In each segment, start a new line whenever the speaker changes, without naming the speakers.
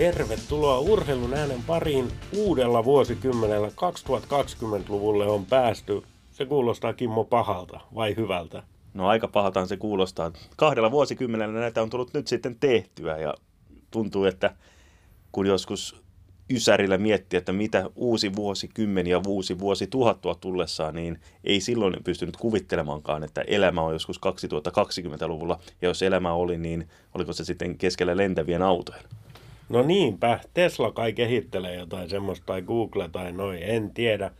Tervetuloa urheilun äänen pariin uudella vuosikymmenellä. 2020-luvulle on päästy. Se kuulostaa Kimmo pahalta vai hyvältä?
No aika pahaltaan se kuulostaa. Kahdella vuosikymmenellä näitä on tullut nyt sitten tehtyä ja tuntuu, että kun joskus Ysärillä miettiä, että mitä uusi vuosikymmen ja uusi vuosi tuhattua tullessaan, niin ei silloin pystynyt kuvittelemaankaan, että elämä on joskus 2020-luvulla. Ja jos elämä oli, niin oliko se sitten keskellä lentävien autojen?
No niinpä, Tesla kai kehittelee jotain semmoista tai Google tai noin, en tiedä.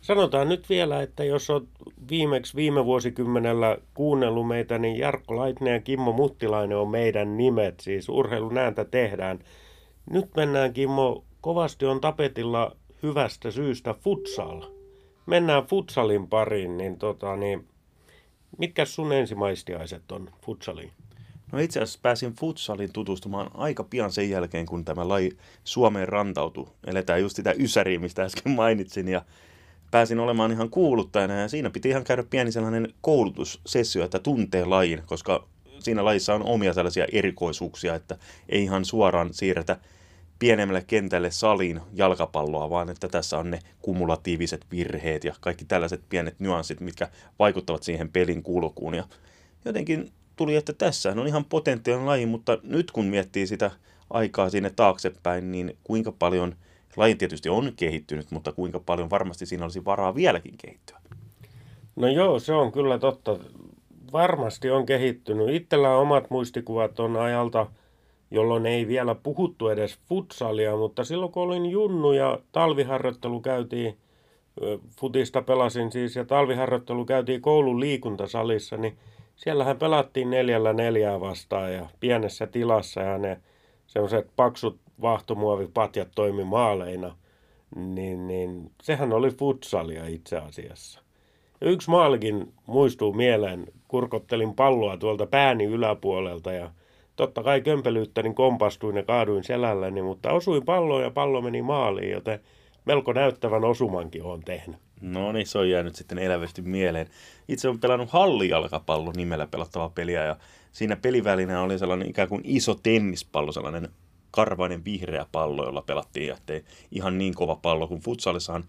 Sanotaan nyt vielä, että jos olet viimeksi viime vuosikymmenellä kuunnellut meitä, niin Jarkko Laitinen ja Kimmo Muttilainen on meidän nimet, siis urheilun ääntä tehdään. Nyt mennään Kimmo, kovasti on tapetilla hyvästä syystä futsal. Mennään futsalin pariin, niin, tota, niin mitkä sun ensimaistiaiset on futsaliin?
No itse asiassa pääsin futsalin tutustumaan aika pian sen jälkeen, kun tämä laji Suomeen rantautui. Eletään just sitä ysäriä, mistä äsken mainitsin, ja pääsin olemaan ihan kuuluttajana, ja siinä piti ihan käydä pieni sellainen koulutussessio, että tuntee lajin, koska siinä lajissa on omia tällaisia erikoisuuksia, että ei ihan suoraan siirretä pienemmälle kentälle saliin jalkapalloa, vaan että tässä on ne kumulatiiviset virheet ja kaikki tällaiset pienet nyanssit, mitkä vaikuttavat siihen pelin kulkuun. Ja jotenkin tuli, että tässä on ihan potentiaalinen laji, mutta nyt kun miettii sitä aikaa sinne taaksepäin, niin kuinka paljon, laji tietysti on kehittynyt, mutta kuinka paljon varmasti siinä olisi varaa vieläkin kehittyä?
No joo, se on kyllä totta. Varmasti on kehittynyt. Itsellä omat muistikuvat on ajalta, jolloin ei vielä puhuttu edes futsalia, mutta silloin kun olin junnu ja talviharjoittelu käytiin, futista pelasin siis ja talviharjoittelu käytiin koulun liikuntasalissa, niin siellähän pelattiin neljällä neljää vastaan ja pienessä tilassa ja ne semmoiset paksut vahtomuovipatjat toimi maaleina, niin, niin sehän oli futsalia itse asiassa. Yksi maalikin muistuu mieleen, kurkottelin palloa tuolta pääni yläpuolelta ja totta kai kömpelyyttäni kompastuin ja kaaduin selälläni, mutta osuin palloon ja pallo meni maaliin, joten melko näyttävän osumankin on tehnyt.
No niin, se on jäänyt sitten elävästi mieleen. Itse olen pelannut hallijalkapallo nimellä pelattavaa peliä ja siinä pelivälinä oli sellainen ikään kuin iso tennispallo, sellainen karvainen vihreä pallo, jolla pelattiin ja ettei ihan niin kova pallo kuin futsalissahan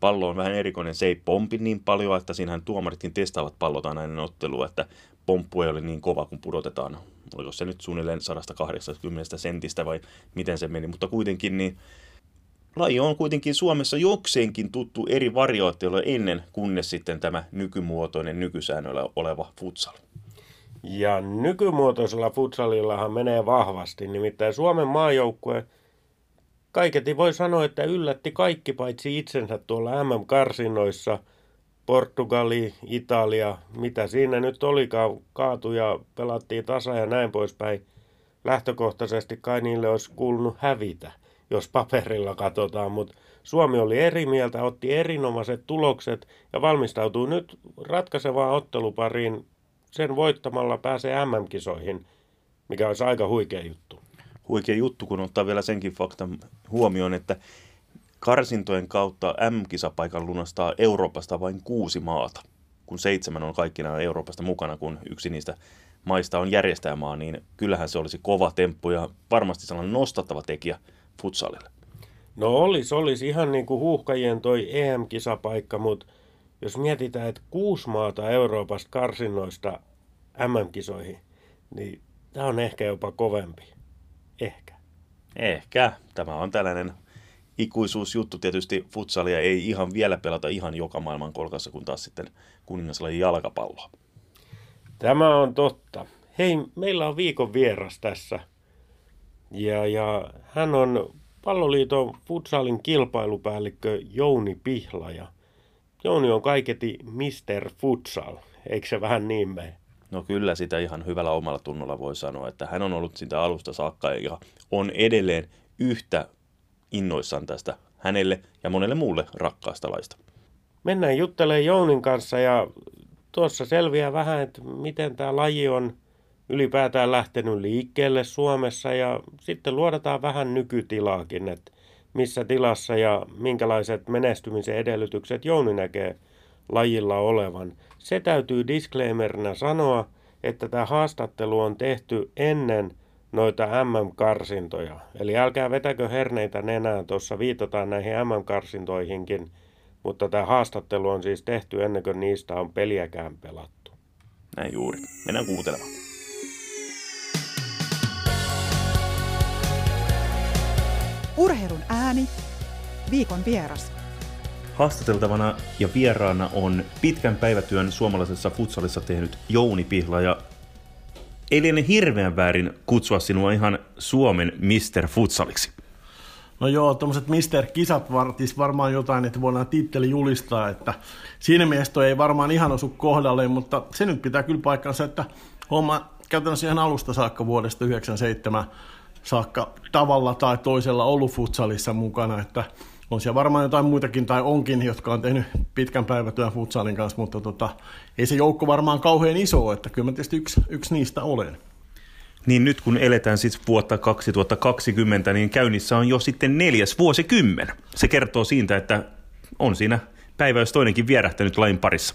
pallo on vähän erikoinen. Se ei pompi niin paljon, että siinähän tuomaritkin testaavat pallota näiden ottelua, että pomppu ei ole niin kova, kun pudotetaan. Oliko se nyt suunnilleen 180 sentistä vai miten se meni, mutta kuitenkin niin laji on kuitenkin Suomessa jokseenkin tuttu eri variaatioilla ennen, kunnes sitten tämä nykymuotoinen nykysäännöllä oleva futsal.
Ja nykymuotoisella futsalillahan menee vahvasti, nimittäin Suomen maajoukkue kaiketi voi sanoa, että yllätti kaikki paitsi itsensä tuolla MM-karsinnoissa. Portugali, Italia, mitä siinä nyt olikaan, kaatu ja pelattiin tasa ja näin poispäin. Lähtökohtaisesti kai niille olisi kuulunut hävitä – jos paperilla katsotaan, mutta Suomi oli eri mieltä, otti erinomaiset tulokset ja valmistautuu nyt ratkaisevaan ottelupariin. Sen voittamalla pääsee MM-kisoihin, mikä olisi aika huikea juttu.
Huikea juttu, kun ottaa vielä senkin faktan huomioon, että karsintojen kautta M-kisapaikan lunastaa Euroopasta vain kuusi maata, kun seitsemän on kaikkina Euroopasta mukana, kun yksi niistä maista on järjestäjämaa, niin kyllähän se olisi kova temppu ja varmasti sellainen nostattava tekijä – futsalille?
No olisi, olisi ihan niin kuin huuhkajien toi EM-kisapaikka, mutta jos mietitään, että kuusi maata Euroopasta karsinnoista MM-kisoihin, niin tämä on ehkä jopa kovempi. Ehkä.
Ehkä. Tämä on tällainen ikuisuusjuttu. Tietysti futsalia ei ihan vielä pelata ihan joka maailman kolkassa, kun taas sitten kuningaslajin jalkapalloa.
Tämä on totta. Hei, meillä on viikon vieras tässä – ja, ja hän on palloliiton futsalin kilpailupäällikkö Jouni Pihla ja Jouni on kaiketi Mr. Futsal, eikö se vähän niin mene?
No kyllä sitä ihan hyvällä omalla tunnolla voi sanoa, että hän on ollut sitä alusta saakka ja on edelleen yhtä innoissaan tästä hänelle ja monelle muulle rakkaasta laista.
Mennään juttelemaan Jounin kanssa ja tuossa selviää vähän, että miten tämä laji on – ylipäätään lähtenyt liikkeelle Suomessa ja sitten luodataan vähän nykytilaakin, että missä tilassa ja minkälaiset menestymisen edellytykset Jouni näkee lajilla olevan. Se täytyy disclaimerina sanoa, että tämä haastattelu on tehty ennen noita MM-karsintoja. Eli älkää vetäkö herneitä nenään, tuossa viitataan näihin MM-karsintoihinkin, mutta tämä haastattelu on siis tehty ennen kuin niistä on peliäkään pelattu.
Näin juuri. Mennään kuuntelemaan.
Urheilun ääni, viikon vieras.
Haastateltavana ja vieraana on pitkän päivätyön suomalaisessa futsalissa tehnyt Jouni Pihla ja ei liene hirveän väärin kutsua sinua ihan Suomen Mr. Futsaliksi.
No joo, tuommoiset Mister-kisat vartis varmaan jotain, että voidaan titteli julistaa, että siinä mielessä ei varmaan ihan osu kohdalle, mutta se nyt pitää kyllä paikkansa, että homma käytännössä ihan alusta saakka vuodesta 97 saakka tavalla tai toisella ollut futsalissa mukana, että on siellä varmaan jotain muitakin tai onkin, jotka on tehnyt pitkän päivätyön futsalin kanssa, mutta tota, ei se joukko varmaan kauhean iso, että kyllä mä tietysti yksi, yksi niistä olen.
Niin nyt kun eletään siis vuotta 2020, niin käynnissä on jo sitten neljäs vuosikymmen. Se kertoo siitä, että on siinä päivä jos toinenkin vierähtänyt lain parissa.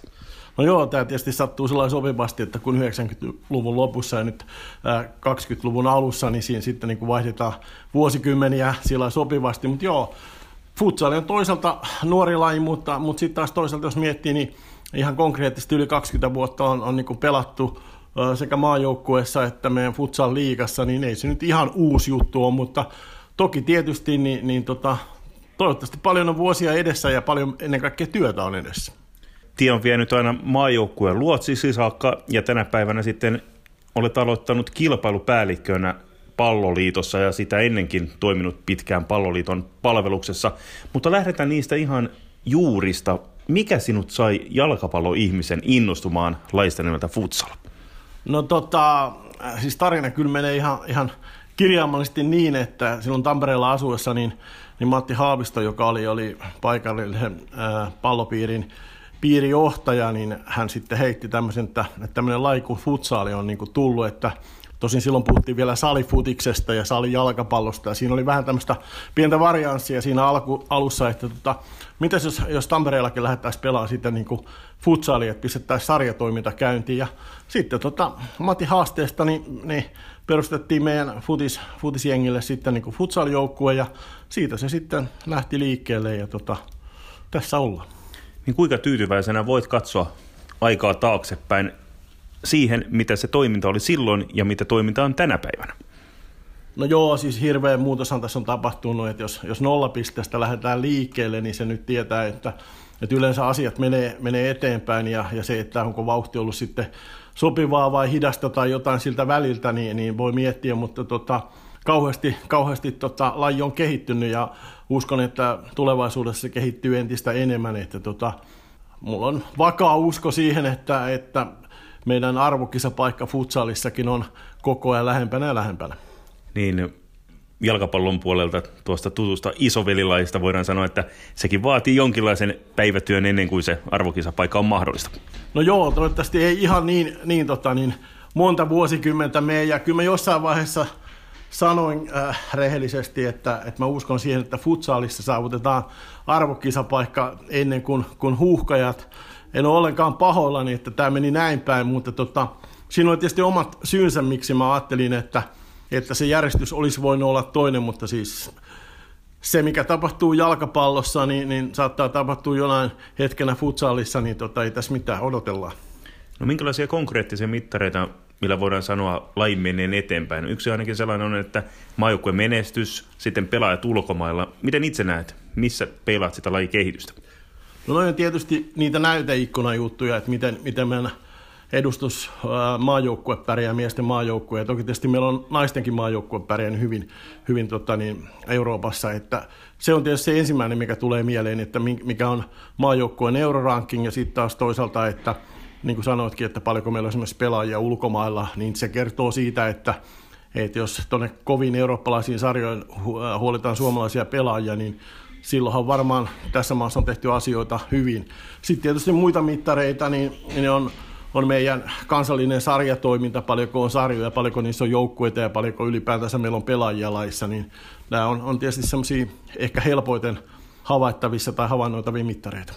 No joo, tämä tietysti sattuu sellainen sopivasti, että kun 90-luvun lopussa ja nyt 20-luvun alussa, niin siinä sitten niin kuin vaihdetaan vuosikymmeniä sillä sopivasti, mutta joo, futsal on toisaalta nuori laji, mutta, mutta sitten taas toisaalta jos miettii, niin ihan konkreettisesti yli 20 vuotta on, on niin kuin pelattu sekä maajoukkueessa että meidän futsal liigassa, niin ei se nyt ihan uusi juttu ole, mutta toki tietysti niin, niin tota, toivottavasti paljon on vuosia edessä ja paljon ennen kaikkea työtä on edessä.
Tie on vienyt aina maajoukkueen luotsisi saakka ja tänä päivänä sitten olet aloittanut kilpailupäällikkönä palloliitossa ja sitä ennenkin toiminut pitkään palloliiton palveluksessa. Mutta lähdetään niistä ihan juurista. Mikä sinut sai jalkapalloihmisen innostumaan laista nimeltä futsal?
No tota, siis tarina kyllä menee ihan, ihan kirjaimellisesti niin, että silloin Tampereella asuessa niin, niin Matti Haavisto, joka oli, oli paikallinen ää, pallopiirin piirijohtaja, niin hän sitten heitti tämmöisen, että, että tämmöinen laiku futsaali on niin kuin tullut, että Tosin silloin puhuttiin vielä salifutiksesta ja salijalkapallosta ja siinä oli vähän tämmöistä pientä varianssia siinä alku, alussa, että tota, mitäs jos, jos Tampereellakin lähdettäisiin pelaamaan sitten niin futsaali, että pistettäisiin sarjatoiminta käyntiin ja sitten tota, Matti haasteesta niin, niin perustettiin meidän futis, futisjengille sitten niin futsalijoukkue ja siitä se sitten lähti liikkeelle ja tota, tässä ollaan.
Niin kuinka tyytyväisenä voit katsoa aikaa taaksepäin siihen, mitä se toiminta oli silloin ja mitä toiminta on tänä päivänä?
No joo, siis hirveä muutoshan tässä on tapahtunut, että jos, jos nollapisteestä lähdetään liikkeelle, niin se nyt tietää, että, että yleensä asiat menee, menee eteenpäin ja, ja se, että onko vauhti ollut sitten sopivaa vai hidasta tai jotain siltä väliltä, niin, niin voi miettiä, mutta tota, kauheasti, kauheasti tota, laji on kehittynyt ja uskon, että tulevaisuudessa se kehittyy entistä enemmän, että tota, mulla on vakaa usko siihen, että, että meidän arvokisapaikka futsalissakin on koko ajan lähempänä ja lähempänä.
Niin jalkapallon puolelta tuosta tutusta isovelilaista voidaan sanoa, että sekin vaatii jonkinlaisen päivätyön ennen kuin se arvokisapaikka on mahdollista.
No joo, toivottavasti ei ihan niin, niin, tota, niin monta vuosikymmentä mene, ja kyllä mä jossain vaiheessa sanoin äh, rehellisesti, että, että mä uskon siihen, että futsaalissa saavutetaan arvokisapaikka ennen kuin, kuin huuhkajat en ole ollenkaan pahoillani, että tämä meni näin päin, mutta tota, siinä oli tietysti omat syynsä, miksi mä ajattelin, että, että se järjestys olisi voinut olla toinen, mutta siis se, mikä tapahtuu jalkapallossa, niin, niin saattaa tapahtua jonain hetkenä futsalissa, niin tota, ei tässä mitään odotellaan.
No minkälaisia konkreettisia mittareita, millä voidaan sanoa lajin menneen eteenpäin? Yksi ainakin sellainen on, että maajoukkueen menestys, sitten pelaajat ulkomailla. Miten itse näet, missä pelaat sitä lajikehitystä?
No on tietysti niitä näyteikkunajuttuja, että miten, miten meidän edustus maajoukkue pärjää, miesten maajoukkue. Toki tietysti meillä on naistenkin maajoukkue pärjää hyvin, hyvin tota niin, Euroopassa. Että se on tietysti se ensimmäinen, mikä tulee mieleen, että mikä on maajoukkueen euroranking ja sitten taas toisaalta, että niin kuin sanoitkin, että paljonko meillä on esimerkiksi pelaajia ulkomailla, niin se kertoo siitä, että että jos tuonne kovin eurooppalaisiin sarjoihin huolitaan suomalaisia pelaajia, niin silloinhan varmaan tässä maassa on tehty asioita hyvin. Sitten tietysti muita mittareita, niin ne on, on meidän kansallinen sarjatoiminta, paljonko on sarjoja, paljonko niissä on joukkueita ja paljonko ylipäätänsä meillä on pelaajia laissa, niin nämä on, on tietysti semmoisia ehkä helpoiten havaittavissa tai havainnoitavia mittareita.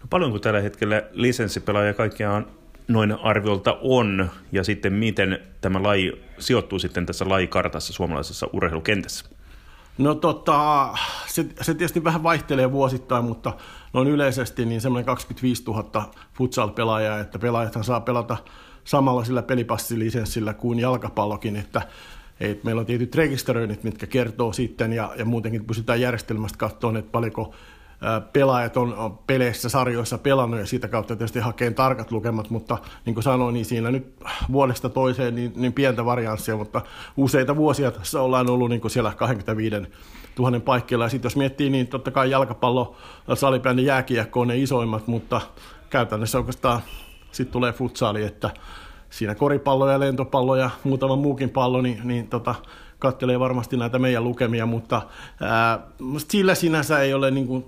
No paljonko tällä hetkellä lisenssipelaajia kaikkiaan noin arviolta on, ja sitten miten tämä laji sijoittuu sitten tässä lajikartassa suomalaisessa urheilukentässä?
No tota, se, se tietysti vähän vaihtelee vuosittain, mutta noin yleisesti niin semmoinen 25 000 futsal-pelaajaa, että pelaajathan saa pelata samalla sillä pelipastilisenssillä kuin jalkapallokin, että et meillä on tietyt rekisteröinnit, mitkä kertoo sitten ja, ja muutenkin pystytään järjestelmästä katsomaan, että paljonko pelaajat on peleissä, sarjoissa pelannut ja sitä kautta tietysti hakeen tarkat lukemat, mutta niin kuin sanoin, niin siinä nyt vuodesta toiseen niin, niin pientä varianssia, mutta useita vuosia tässä ollaan ollut niin kuin siellä 25 000 paikkeilla. Ja sitten jos miettii, niin totta kai jalkapallo, salibändi, jääkiekko on ne isoimmat, mutta käytännössä oikeastaan sitten tulee futsaali, että siinä koripallo ja lentopallo ja muutama muukin pallo, niin, niin tota, kattelee varmasti näitä meidän lukemia, mutta ää, sillä sinänsä ei ole niin kuin,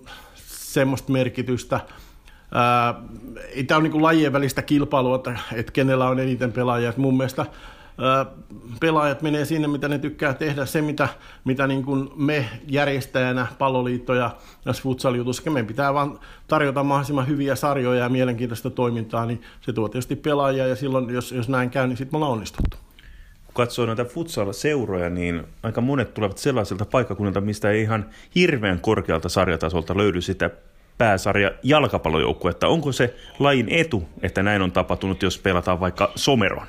semmoista merkitystä. Ei tämä ole niin kuin lajien välistä kilpailua, että, että kenellä on eniten pelaajia. Että mun mielestä ää, pelaajat menee sinne, mitä ne tykkää tehdä. Se, mitä, mitä niin kuin me järjestäjänä, palloliitto ja futsal-jutussa, meidän pitää vaan tarjota mahdollisimman hyviä sarjoja ja mielenkiintoista toimintaa, niin se tuo tietysti pelaajia ja silloin, jos, jos näin käy, niin sitten me ollaan onnistuttu
kun katsoo näitä futsal-seuroja, niin aika monet tulevat sellaisilta paikkakunnilta, mistä ei ihan hirveän korkealta sarjatasolta löydy sitä pääsarja jalkapallojoukkuetta. Onko se lajin etu, että näin on tapahtunut, jos pelataan vaikka someron?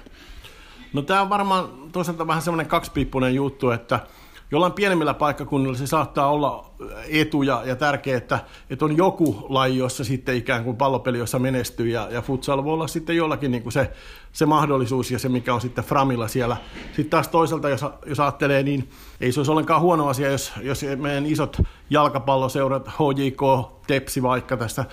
No tämä on varmaan toisaalta vähän semmoinen kaksipiippunen juttu, että jollain pienemmillä paikkakunnilla se saattaa olla etu ja, ja tärkeää, että, että on joku laji, jossa sitten ikään kuin pallopeli, jossa menestyy ja, ja futsal voi olla sitten jollakin niin kuin se, se mahdollisuus ja se, mikä on sitten Framilla siellä. Sitten taas toisaalta, jos, jos ajattelee, niin ei se olisi ollenkaan huono asia, jos, jos meidän isot jalkapalloseurat, HJK, Tepsi vaikka tässä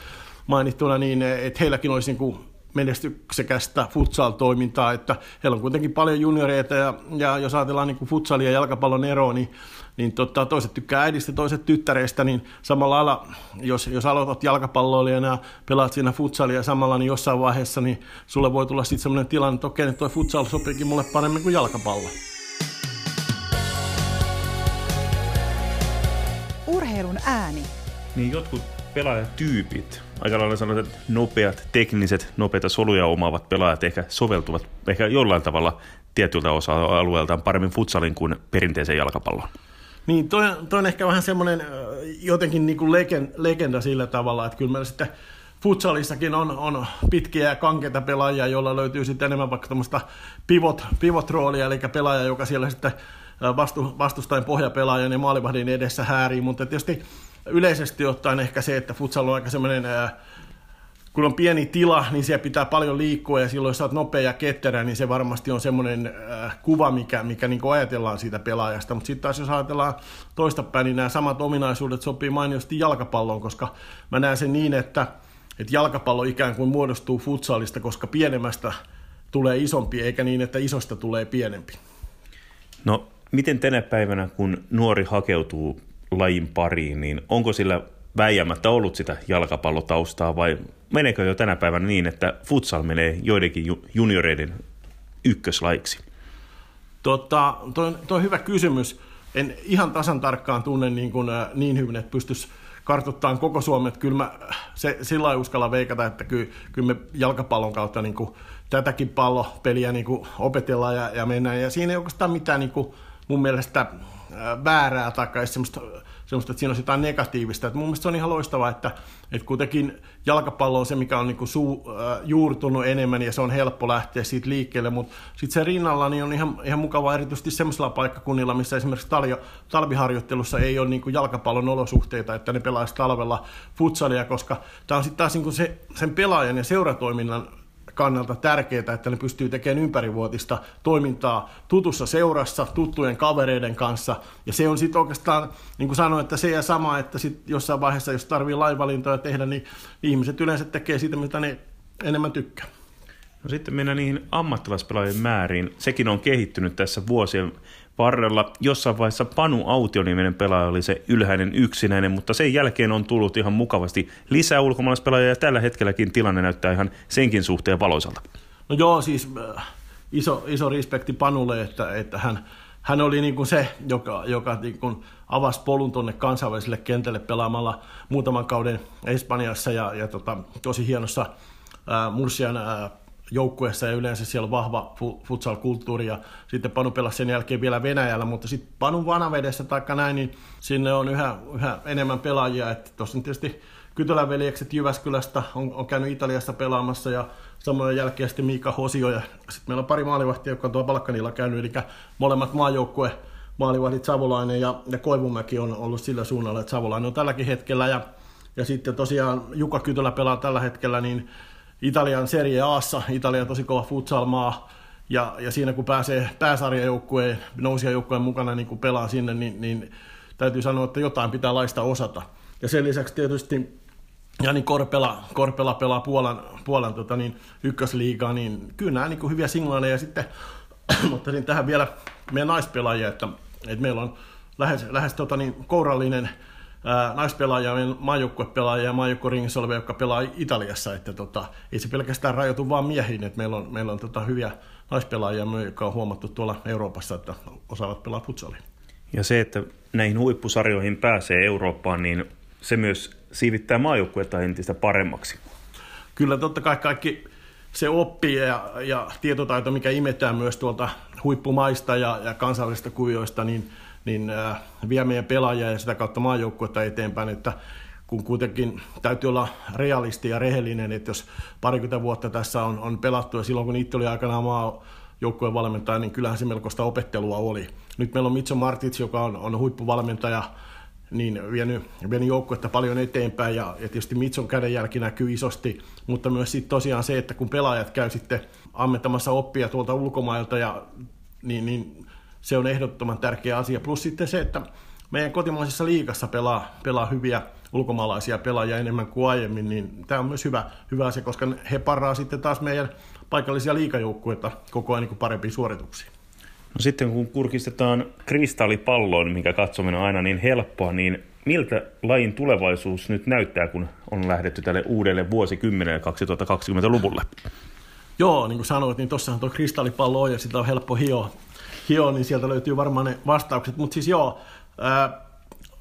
mainittuna, niin että heilläkin olisi niin kuin menestyksekästä futsal-toimintaa, että heillä on kuitenkin paljon junioreita ja, ja jos ajatellaan niin kuin futsalia ja jalkapallon eroa, niin, niin tota, toiset tykkää äidistä, toiset tyttäreistä, niin samalla lailla, jos, jos aloitat jalkapalloilijana ja pelaat siinä futsalia samalla, niin jossain vaiheessa niin sulle voi tulla sitten sellainen tilanne, että okei, toi futsal sopiikin mulle paremmin kuin jalkapallo.
Urheilun ääni.
Niin jotkut pelaajatyypit, aika lailla sanotaan, että nopeat, tekniset, nopeita soluja omaavat pelaajat ehkä soveltuvat ehkä jollain tavalla tietyltä osa-alueeltaan paremmin futsalin kuin perinteiseen jalkapalloon.
Niin, toi, toi on ehkä vähän semmoinen jotenkin niin kuin legenda, legenda sillä tavalla, että kyllä meillä sitten futsalissakin on, on pitkiä ja kankeita pelaajia, joilla löytyy sitten enemmän vaikka tämmöistä pivot, pivot-roolia, eli pelaaja, joka siellä sitten vastu, vastustajan pohjapelaajan ja maalivahdin edessä häärii, mutta tietysti yleisesti ottaen ehkä se, että futsal on aika semmoinen, kun on pieni tila, niin siellä pitää paljon liikkua ja silloin jos oot nopea ja ketterä, niin se varmasti on semmoinen kuva, mikä, mikä niin ajatellaan siitä pelaajasta. Mutta sitten taas jos ajatellaan toistapäin, niin nämä samat ominaisuudet sopii mainiosti jalkapalloon, koska mä näen sen niin, että, että jalkapallo ikään kuin muodostuu futsalista, koska pienemmästä tulee isompi, eikä niin, että isosta tulee pienempi.
No, miten tänä päivänä, kun nuori hakeutuu lajin pariin, niin onko sillä väijämättä ollut sitä jalkapallotaustaa vai meneekö jo tänä päivänä niin, että futsal menee joidenkin junioreiden ykköslaiksi?
Tota, toi, toi on hyvä kysymys. En ihan tasan tarkkaan tunne niin, kuin, äh, niin hyvin, että pystyisi kartoittamaan koko Suomen. Kyllä mä se, sillä uskalla veikata, että kyllä, kyllä me jalkapallon kautta niin kuin, tätäkin pallopeliä niin kuin, opetellaan ja, ja mennään. Ja siinä ei oikeastaan mitään niin kuin, mun mielestä väärää tai semmoista, semmoista, että siinä on jotain negatiivista. Et mun mielestä se on ihan loistavaa, että, että kuitenkin jalkapallo on se, mikä on niinku suu, äh, juurtunut enemmän ja se on helppo lähteä siitä liikkeelle, mutta sitten se rinnalla niin on ihan, ihan mukavaa erityisesti semmoisella paikkakunnilla, missä esimerkiksi taljo, talviharjoittelussa ei ole niinku jalkapallon olosuhteita, että ne pelaisi talvella futsalia, koska tämä on sitten taas niinku se, sen pelaajan ja seuratoiminnan kannalta tärkeää, että ne pystyy tekemään ympärivuotista toimintaa tutussa seurassa, tuttujen kavereiden kanssa. Ja se on sitten oikeastaan, niin kuin sanoin, että se ja sama, että sit jossain vaiheessa, jos tarvii lainvalintoja tehdä, niin ihmiset yleensä tekee sitä, mitä ne enemmän tykkää.
No sitten mennään niihin ammattilaispelaajien määriin. Sekin on kehittynyt tässä vuosien varrella. Jossain vaiheessa Panu Autio-niminen pelaaja oli se ylhäinen yksinäinen, mutta sen jälkeen on tullut ihan mukavasti lisää ulkomaalaispelaajia ja tällä hetkelläkin tilanne näyttää ihan senkin suhteen valoisalta.
No joo, siis äh, iso, iso respekti Panulle, että, että hän, hän oli niin kuin se, joka, joka niin kuin avasi polun tuonne kansainväliselle kentälle pelaamalla muutaman kauden Espanjassa ja, ja tota, tosi hienossa äh, Mursian äh, joukkueessa ja yleensä siellä on vahva futsal-kulttuuri ja sitten Panu pelasi sen jälkeen vielä Venäjällä, mutta sitten Panun vanavedessä taikka näin, niin sinne on yhä, yhä enemmän pelaajia, että tuossa tietysti Kytöläveljekset Jyväskylästä on, on käynyt Italiassa pelaamassa ja samoin jälkeen sitten Miika Hosio ja sitten meillä on pari maalivahtia, jotka on tuolla Balkanilla käynyt, eli molemmat maajoukkue maalivahdit Savolainen ja, ja Koivumäki on ollut sillä suunnalla, että Savolainen on tälläkin hetkellä ja, ja sitten tosiaan Jukka Kytölä pelaa tällä hetkellä niin Italian Serie Aassa, Italia tosi kova futsal-maa, ja, ja siinä kun pääsee pääsarjajoukkueen, nousijajoukkueen mukana niin kun pelaa sinne, niin, niin täytyy sanoa, että jotain pitää laista osata. Ja sen lisäksi tietysti Jani Korpela, Korpela pelaa Puolan, Puolan tota niin, ykkösliigaa, niin kyllä nämä niin hyviä signaaleja. Sitten ottaisin tähän vielä meidän naispelaajia, että, että meillä on lähes, lähes tota niin, kourallinen ää, naispelaaja, maajoukkuepelaaja ja maajoukkueringissa olevia, jotka pelaa Italiassa. Että tota, ei se pelkästään rajoitu vain miehiin, että meillä on, meillä on tota, hyviä naispelaajia, jotka on huomattu tuolla Euroopassa, että osaavat pelaa futsalia.
Ja se, että näihin huippusarjoihin pääsee Eurooppaan, niin se myös siivittää maajoukkuetta entistä paremmaksi.
Kyllä totta kai kaikki se oppii ja, ja tietotaito, mikä imetään myös tuolta huippumaista ja, ja kansallisista kuvioista, niin, niin äh, vie meidän pelaajia ja sitä kautta maajoukkuetta eteenpäin, että kun kuitenkin täytyy olla realisti ja rehellinen, että jos parikymmentä vuotta tässä on, on pelattu ja silloin kun itse oli aikanaan maa joukkueen valmentaja, niin kyllähän se melkoista opettelua oli. Nyt meillä on Mitso Martits, joka on, on huippuvalmentaja, niin vienyt, vienyt joukkuetta paljon eteenpäin ja, ja tietysti Mitson kädenjälki näkyy isosti, mutta myös sitten tosiaan se, että kun pelaajat käy sitten ammentamassa oppia tuolta ulkomailta ja niin, niin se on ehdottoman tärkeä asia. Plus sitten se, että meidän kotimaisessa liigassa pelaa, pelaa hyviä ulkomaalaisia pelaajia enemmän kuin aiemmin, niin tämä on myös hyvä, hyvä asia, koska he paraa sitten taas meidän paikallisia liikajoukkueita koko ajan niin parempiin suorituksiin.
No sitten kun kurkistetaan kristallipalloon, mikä katsominen on aina niin helppoa, niin miltä lajin tulevaisuus nyt näyttää, kun on lähdetty tälle uudelle vuosikymmenelle 2020-luvulle?
Joo, niin kuin sanoit, niin tuossahan tuo kristallipallo on ja sitä on helppo hioa, hio, niin sieltä löytyy varmaan ne vastaukset. Mutta siis joo, ää,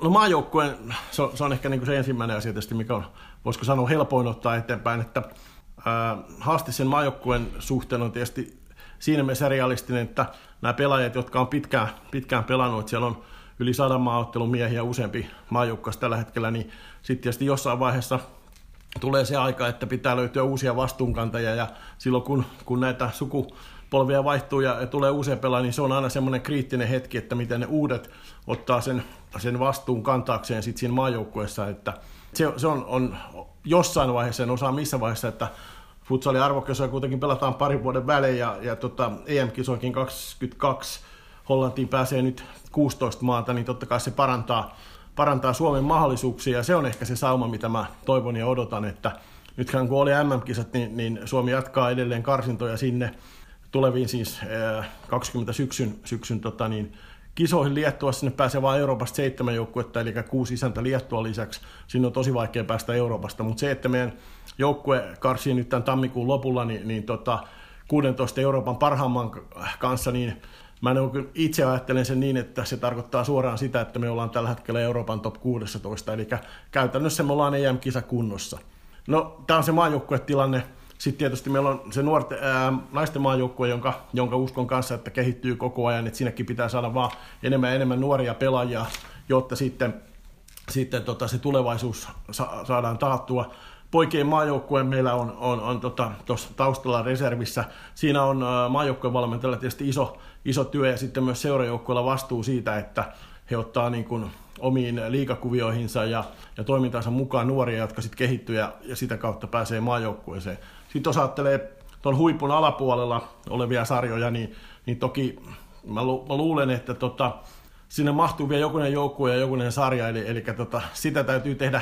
no maajoukkueen, se se on ehkä niin kuin se ensimmäinen asia tietysti, mikä on, voisiko sanoa, helpoin ottaa eteenpäin, että ää, haaste sen maajoukkueen suhteen on tietysti siinä mielessä realistinen, että nämä pelaajat, jotka on pitkään, pitkään pelannut, siellä on yli sadan maaottelun miehiä useampi maajoukkas tällä hetkellä, niin sitten tietysti jossain vaiheessa tulee se aika, että pitää löytyä uusia vastuunkantajia ja silloin kun, kun näitä sukupolvia vaihtuu ja, ja tulee uusia pelaajia, niin se on aina semmoinen kriittinen hetki, että miten ne uudet ottaa sen, sen vastuun kantaakseen sitten siinä maajoukkueessa, että se, se on, on jossain vaiheessa, en osaa missä vaiheessa, että futsalin arvokisoja kuitenkin pelataan parin vuoden välein ja, ja tota, EM-kisoikin 22 Hollantiin pääsee nyt 16 maata, niin totta kai se parantaa, parantaa Suomen mahdollisuuksia ja se on ehkä se sauma, mitä mä toivon ja odotan, että nythän kun oli MM-kisat, niin, niin Suomi jatkaa edelleen karsintoja sinne tuleviin siis 20 syksyn, syksyn tota niin, kisoihin Liettua, sinne pääsee vain Euroopasta seitsemän joukkuetta, eli kuusi isäntä Liettua lisäksi. Siinä on tosi vaikea päästä Euroopasta, mutta se, että meidän joukkue karsii nyt tämän tammikuun lopulla, niin, niin tota, 16 Euroopan parhaamman kanssa, niin mä itse ajattelen sen niin, että se tarkoittaa suoraan sitä, että me ollaan tällä hetkellä Euroopan top 16, eli käytännössä me ollaan EM-kisa kunnossa. No, tämä on se maajoukkuetilanne. Sitten tietysti meillä on se nuorten, ää, naisten maajoukkue, jonka, jonka uskon kanssa, että kehittyy koko ajan, että sinnekin pitää saada vaan enemmän ja enemmän nuoria pelaajia, jotta sitten, sitten tota, se tulevaisuus sa- saadaan taattua poikien maajoukkue meillä on, on, on tota, taustalla reservissä. Siinä on maajoukkueen valmentajalla tietysti iso, iso työ ja sitten myös seurajoukkueella vastuu siitä, että he ottaa niin kuin omiin liikakuvioihinsa ja, ja toimintansa mukaan nuoria, jotka sitten kehittyy ja, ja sitä kautta pääsee maajoukkueeseen. Sitten jos ajattelee tuon huipun alapuolella olevia sarjoja, niin, niin toki mä, lu, mä luulen, että tota, sinne mahtuu vielä jokunen joukkue ja jokunen sarja, eli, eli tota, sitä täytyy tehdä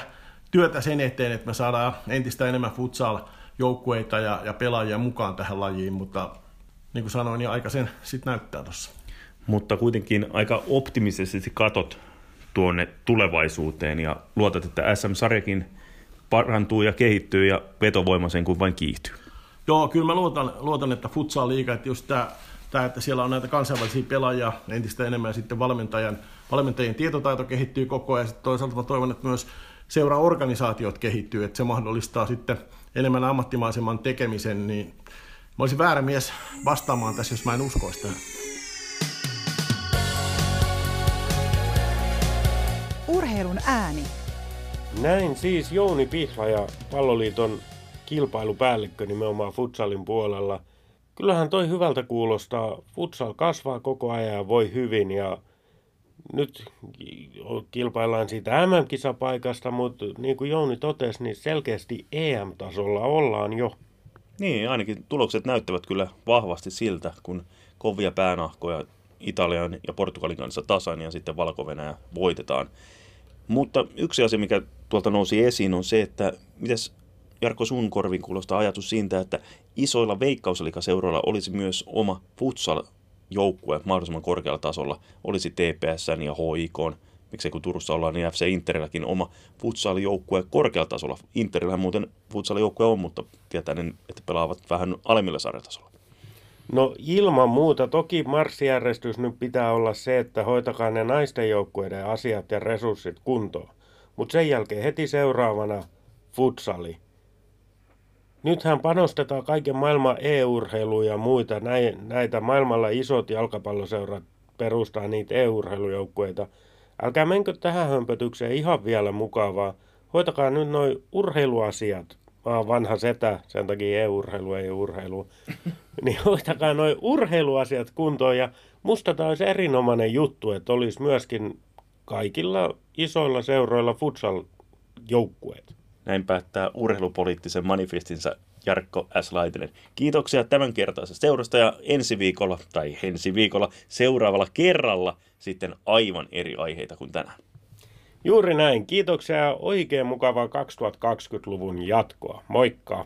työtä sen eteen, että me saadaan entistä enemmän futsal-joukkueita ja, ja pelaajia mukaan tähän lajiin, mutta niin kuin sanoin, niin aika sen sitten näyttää tuossa.
Mutta kuitenkin aika optimistisesti katot tuonne tulevaisuuteen ja luotat, että SM-sarjakin parantuu ja kehittyy ja vetovoima sen kuin vain kiihtyy.
Joo, kyllä mä luotan, luotan että futsal liiga, että just tämä, tämä, että siellä on näitä kansainvälisiä pelaajia entistä enemmän ja sitten valmentajan, valmentajien tietotaito kehittyy koko ajan. Sitten toisaalta mä toivon, että myös seura-organisaatiot kehittyy, että se mahdollistaa sitten enemmän ammattimaisemman tekemisen, niin Mä olisin väärä mies vastaamaan tässä, jos mä en uskoisi tähän.
Urheilun ääni.
Näin siis Jouni Pihla ja Palloliiton kilpailupäällikkö nimenomaan futsalin puolella. Kyllähän toi hyvältä kuulostaa. Futsal kasvaa koko ajan ja voi hyvin ja nyt kilpaillaan siitä MM-kisapaikasta, mutta niin kuin Jouni totesi, niin selkeästi EM-tasolla ollaan jo.
Niin, ainakin tulokset näyttävät kyllä vahvasti siltä, kun kovia päänahkoja Italian ja Portugalin kanssa tasan ja sitten valko voitetaan. Mutta yksi asia, mikä tuolta nousi esiin, on se, että mitäs Jarkko sun korvin kuulostaa ajatus siitä, että isoilla veikkauslikaseuroilla olisi myös oma futsal-joukkue mahdollisimman korkealla tasolla. Olisi TPSn ja HIK, miksei kun Turussa ollaan, niin FC Interilläkin oma futsal-joukkue korkealla tasolla. Interillähän muuten futsal-joukkue on, mutta tietää, että pelaavat vähän alemmilla sarjatasolla.
No ilman muuta. Toki marssijärjestys nyt pitää olla se, että hoitakaa ne naisten joukkueiden asiat ja resurssit kuntoon. Mutta sen jälkeen heti seuraavana futsali. Nythän panostetaan kaiken maailman e-urheiluun ja muita. Näitä maailmalla isot jalkapalloseurat perustaa niitä e-urheilujoukkueita. Älkää menkö tähän hömpötykseen ihan vielä mukavaa. Hoitakaa nyt noin urheiluasiat. Mä oon vanha setä, sen takia e-urheilu ei urheilu. niin hoitakaa noin urheiluasiat kuntoon ja musta tämä olisi erinomainen juttu, että olisi myöskin kaikilla isoilla seuroilla futsal-joukkueet.
Näin päättää urheilupoliittisen manifestinsa Jarkko S. Laitinen. Kiitoksia tämänkertaisesta seurasta ja ensi viikolla, tai ensi viikolla seuraavalla kerralla sitten aivan eri aiheita kuin tänään.
Juuri näin. Kiitoksia ja oikein mukavaa 2020-luvun jatkoa. Moikka!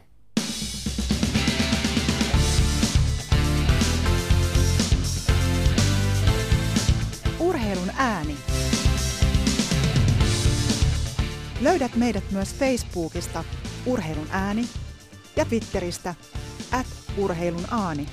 Löydät meidät myös Facebookista Urheilun ääni ja Twitteristä at urheilun aani.